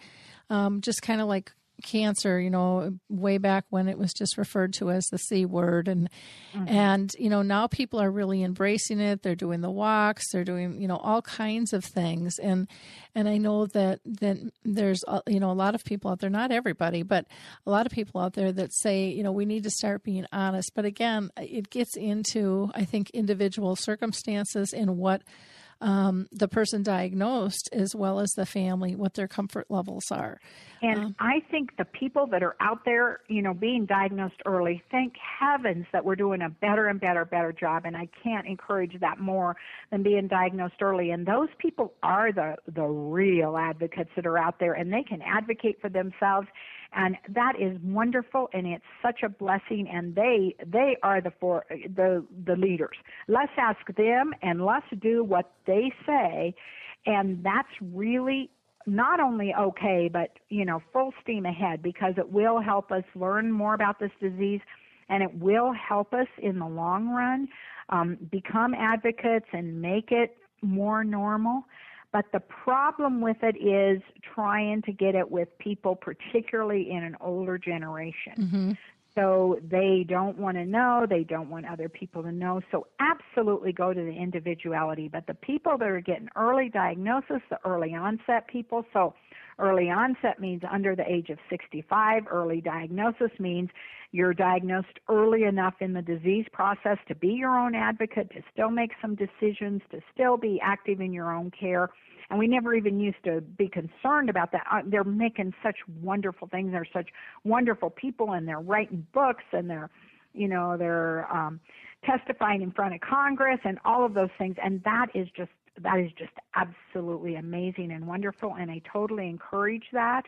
um, just kind of like cancer, you know, way back when it was just referred to as the C word and mm-hmm. and you know, now people are really embracing it. They're doing the walks, they're doing, you know, all kinds of things. And and I know that that there's you know, a lot of people out there, not everybody, but a lot of people out there that say, you know, we need to start being honest. But again, it gets into I think individual circumstances and what um, the person diagnosed as well as the family what their comfort levels are. And um, I think the people that are out there, you know, being diagnosed early, thank heavens that we're doing a better and better, better job. And I can't encourage that more than being diagnosed early. And those people are the the real advocates that are out there, and they can advocate for themselves and that is wonderful and it's such a blessing and they they are the for the the leaders. Let's ask them and let's do what they say. And that's really not only okay but you know full steam ahead because it will help us learn more about this disease and it will help us in the long run um, become advocates and make it more normal but the problem with it is trying to get it with people, particularly in an older generation. Mm-hmm. So they don't want to know, they don't want other people to know. So absolutely go to the individuality. But the people that are getting early diagnosis, the early onset people, so early onset means under the age of 65, early diagnosis means you're diagnosed early enough in the disease process to be your own advocate, to still make some decisions, to still be active in your own care. And we never even used to be concerned about that. Uh, they're making such wonderful things. They're such wonderful people, and they're writing books, and they're, you know, they're um, testifying in front of Congress, and all of those things. And that is just that is just absolutely amazing and wonderful, and I totally encourage that.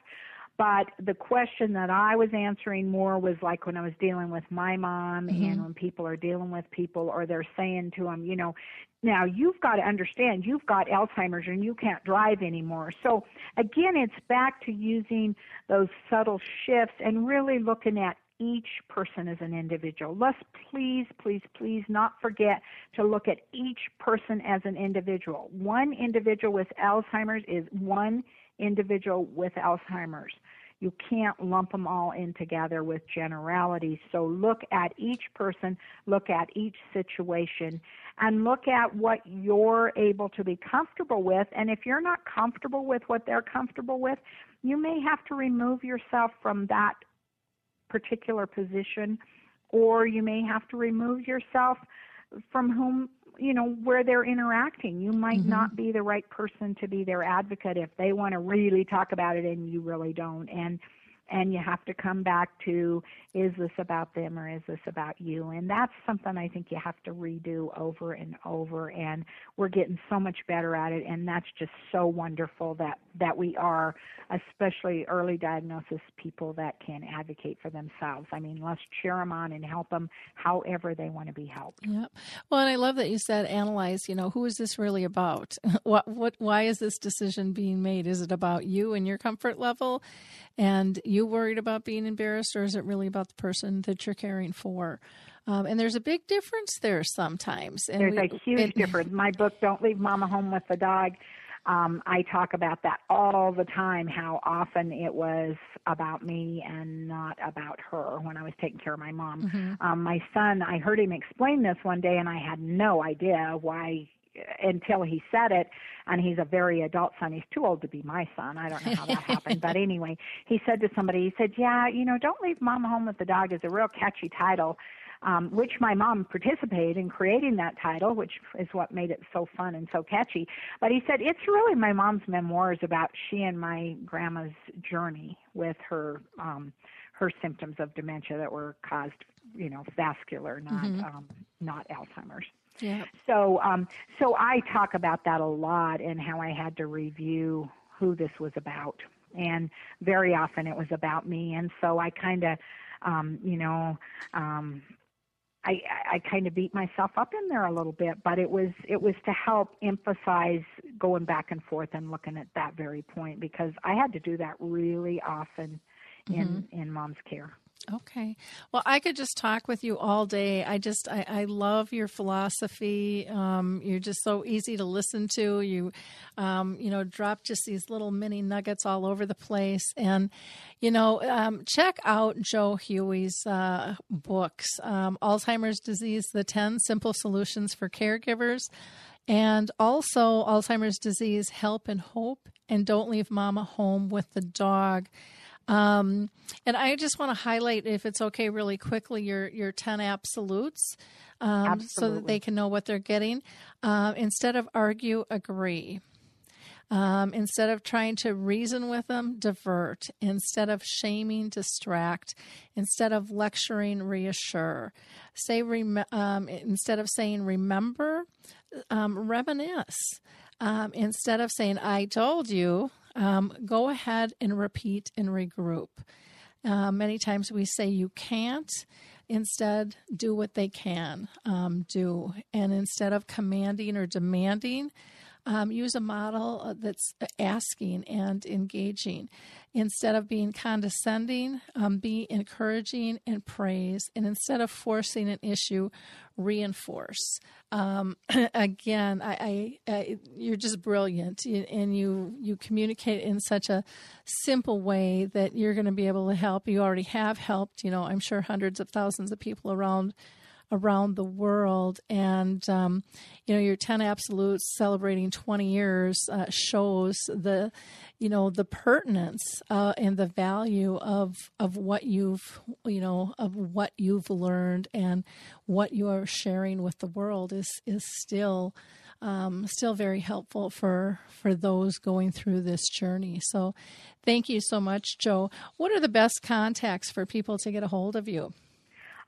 But the question that I was answering more was like when I was dealing with my mom mm-hmm. and when people are dealing with people or they're saying to them, you know, now you've got to understand you've got Alzheimer's and you can't drive anymore. So again, it's back to using those subtle shifts and really looking at each person as an individual. Let's please, please, please not forget to look at each person as an individual. One individual with Alzheimer's is one individual with Alzheimer's. You can't lump them all in together with generalities. So look at each person, look at each situation, and look at what you're able to be comfortable with. And if you're not comfortable with what they're comfortable with, you may have to remove yourself from that particular position, or you may have to remove yourself from whom you know where they're interacting you might mm-hmm. not be the right person to be their advocate if they want to really talk about it and you really don't and and you have to come back to is this about them or is this about you? And that's something i think you have to redo over and over and we're getting so much better at it and that's just so wonderful that that we are especially early diagnosis people that can advocate for themselves. I mean let's cheer them on and help them however they want to be helped. Yeah well and i love that you said analyze you know who is this really about? What what why is this decision being made? Is it about you and your comfort level? And you worried about being embarrassed, or is it really about the person that you're caring for? Um, and there's a big difference there sometimes. And there's we, a huge difference. My book, Don't Leave Mama Home with the Dog, um, I talk about that all the time, how often it was about me and not about her when I was taking care of my mom. Mm-hmm. Um, my son, I heard him explain this one day, and I had no idea why until he said it and he's a very adult son he's too old to be my son i don't know how that happened but anyway he said to somebody he said yeah you know don't leave mom home with the dog is a real catchy title um, which my mom participated in creating that title, which is what made it so fun and so catchy. But he said it's really my mom's memoirs about she and my grandma's journey with her um, her symptoms of dementia that were caused, you know, vascular, not mm-hmm. um, not Alzheimer's. Yeah. So, um, so I talk about that a lot and how I had to review who this was about, and very often it was about me, and so I kind of, um, you know, um, I, I kind of beat myself up in there a little bit, but it was it was to help emphasize going back and forth and looking at that very point because I had to do that really often in mm-hmm. in mom's care. Okay. Well, I could just talk with you all day. I just, I, I love your philosophy. Um, you're just so easy to listen to. You, um, you know, drop just these little mini nuggets all over the place. And, you know, um, check out Jo Huey's uh, books um, Alzheimer's Disease The 10 Simple Solutions for Caregivers, and also Alzheimer's Disease Help and Hope, and Don't Leave Mama Home with the Dog. Um, and I just want to highlight, if it's okay, really quickly, your your ten absolutes, um, so that they can know what they're getting. Uh, instead of argue, agree. Um, instead of trying to reason with them, divert. Instead of shaming, distract. Instead of lecturing, reassure. Say rem- um, instead of saying remember, um, reminisce. Um, instead of saying I told you, um, go ahead and repeat and regroup. Uh, many times we say you can't. Instead, do what they can um, do. And instead of commanding or demanding, um, use a model uh, that's asking and engaging. Instead of being condescending, um, be encouraging and praise. And instead of forcing an issue, reinforce. Um, again, I, I, I, you're just brilliant, and you you communicate in such a simple way that you're going to be able to help. You already have helped. You know, I'm sure hundreds of thousands of people around around the world. And, um, you know, your 10 Absolutes celebrating 20 years uh, shows the, you know, the pertinence uh, and the value of, of what you've, you know, of what you've learned and what you are sharing with the world is, is still um, still very helpful for for those going through this journey. So, thank you so much, Jo. What are the best contacts for people to get a hold of you?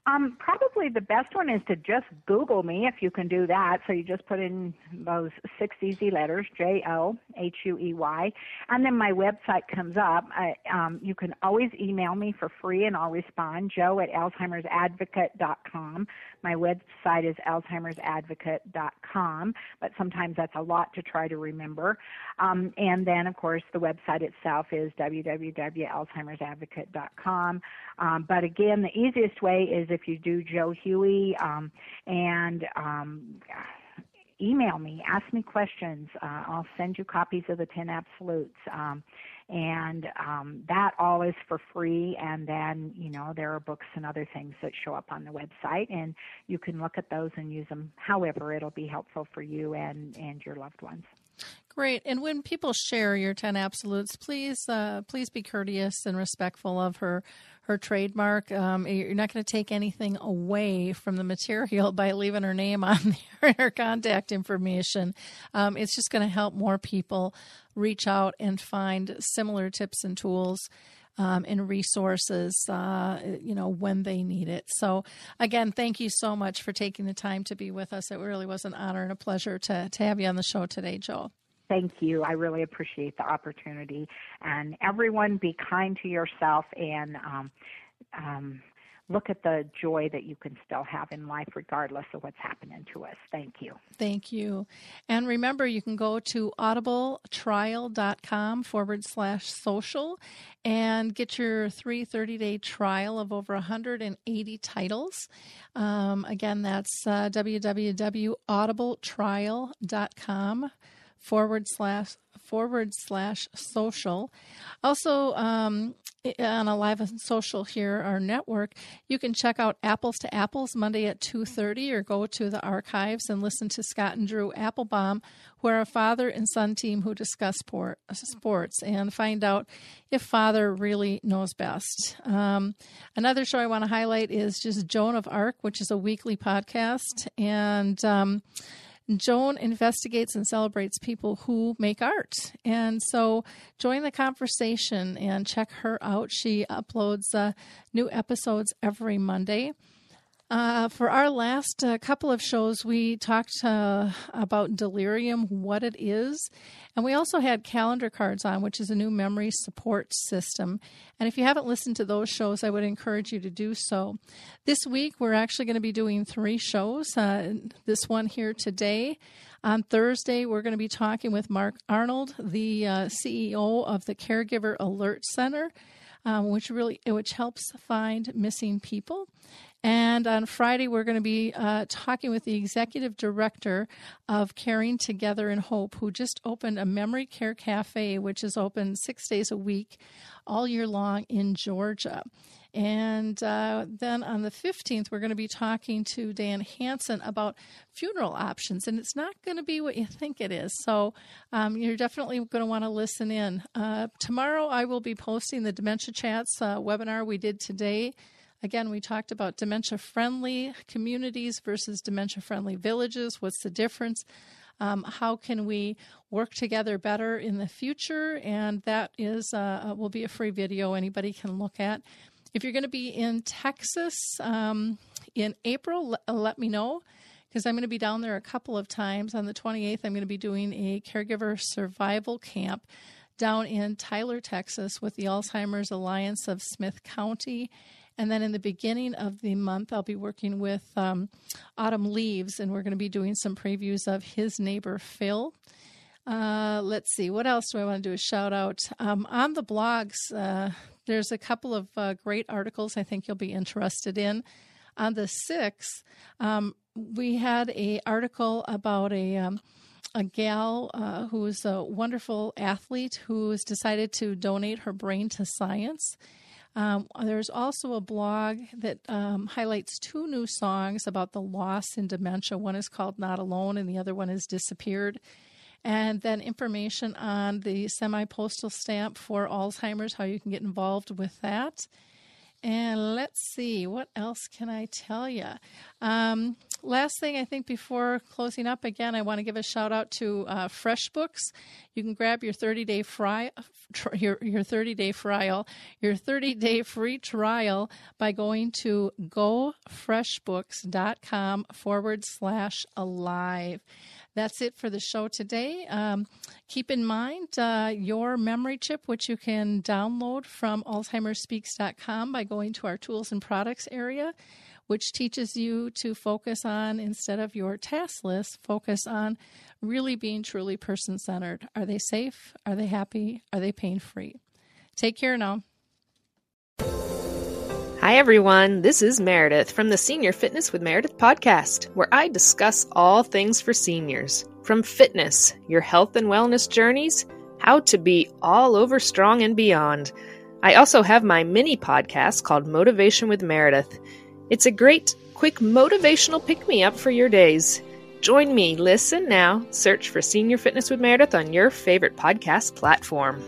Um, probably the best one is to just Google me if you can do that. So you just put in those six easy letters, J O H U E Y, and then my website comes up. I, um, you can always email me for free and I'll respond, jo at alzheimersadvocate.com. My website is alzheimersadvocate.com, but sometimes that's a lot to try to remember. Um, and then, of course, the website itself is www.alzheimersadvocate.com. Um, but again, the easiest way is if you do Jo Huey um, and um, email me, ask me questions. Uh, I'll send you copies of the 10 Absolutes. Um, and um, that all is for free. And then, you know, there are books and other things that show up on the website, and you can look at those and use them however it'll be helpful for you and, and your loved ones. Great. And when people share your 10 absolutes, please uh, please be courteous and respectful of her her trademark. Um, you're not going to take anything away from the material by leaving her name on there, her contact information. Um, it's just going to help more people reach out and find similar tips and tools. Um, and resources, uh, you know, when they need it. So, again, thank you so much for taking the time to be with us. It really was an honor and a pleasure to, to have you on the show today, Jo thank you. I really appreciate the opportunity. And everyone, be kind to yourself and um, um, look at the joy that you can still have in life regardless of what's happening to us. Thank you. Thank you. And remember, you can go to audibletrial.com forward slash social and get your three 30 day trial of over 180 titles. Um, again, that's uh, www.audibletrial.com forward slash forward slash social. Also, um, on Alive Social here, our network, you can check out Apples to Apples Monday at 2.30 or go to the archives and listen to Scott and Drew Applebaum, who are a father and son team who discuss sport, sports and find out if father really knows best. Um, another show I want to highlight is just Joan of Art, which is a weekly podcast. And... Um, Joan investigates and celebrates people who make art. And so join the conversation and check her out. She uploads uh, new episodes every Monday. Uh, for our last uh, couple of shows, we talked uh, about delirium, what it is, and we also had calendar cards on, which is a new memory support system. And if you haven't listened to those shows, I would encourage you to do so. This week, we're actually going to be doing three shows. Uh, this one here today. On Thursday, we're going to be talking with Mark Arnold, the uh, CEO of the Caregiver Alert Center. Um, which really which helps find missing people. And on Friday, we're going to be uh, talking with the executive director of Caring Together in Hope, who just opened a memory care cafe, which is open six days a week, all year long in Georgia. And uh, then on the 15th, we're going to be talking to Dan Hanson about funeral options. And it's not going to be what you think it is. So um, you're definitely going to want to listen in. Uh, tomorrow, I will be posting the Dementia Chats uh, webinar we did today. Again, we talked about dementia friendly communities versus dementia friendly villages. What's the difference? Um, how can we work together better in the future? And that is uh, will be a free video anybody can look at. If you're going to be in Texas um, in April, let, let me know because I'm going to be down there a couple of times. On the 28th, I'm going to be doing a caregiver survival camp down in Tyler, Texas, with the Alzheimer's Alliance of Smith County and then in the beginning of the month, I'll be working with um, Autumn Leaves, and we're going to be doing some previews of his neighbor Phil. Uh, let's see, what else do I want to do a shout out? Um, on the blogs, uh, there's a couple of uh, great articles I think you'll be interested in. On the 6th, um, we had a article about a um, a gal uh, who is a wonderful athlete who has decided to donate her brain to science. Um, there's also a blog that um, highlights two new songs about the loss in dementia. One is called Not Alone, and the other one is Disappeared. And then information on the semi postal stamp for Alzheimer's, how you can get involved with that. And let's see, what else can I tell you? Um, last thing, I think before closing up again, I want to give a shout out to uh, FreshBooks. You can grab your 30 day fry, your your 30 day trial, your 30 day free trial by going to gofreshbooks.com forward slash alive. That's it for the show today. Um, keep in mind uh, your memory chip, which you can download from AlzheimersSpeaks.com by going to our tools and products area, which teaches you to focus on, instead of your task list, focus on really being truly person centered. Are they safe? Are they happy? Are they pain free? Take care now. Hi, everyone. This is Meredith from the Senior Fitness with Meredith podcast, where I discuss all things for seniors from fitness, your health and wellness journeys, how to be all over strong and beyond. I also have my mini podcast called Motivation with Meredith. It's a great, quick motivational pick me up for your days. Join me, listen now, search for Senior Fitness with Meredith on your favorite podcast platform.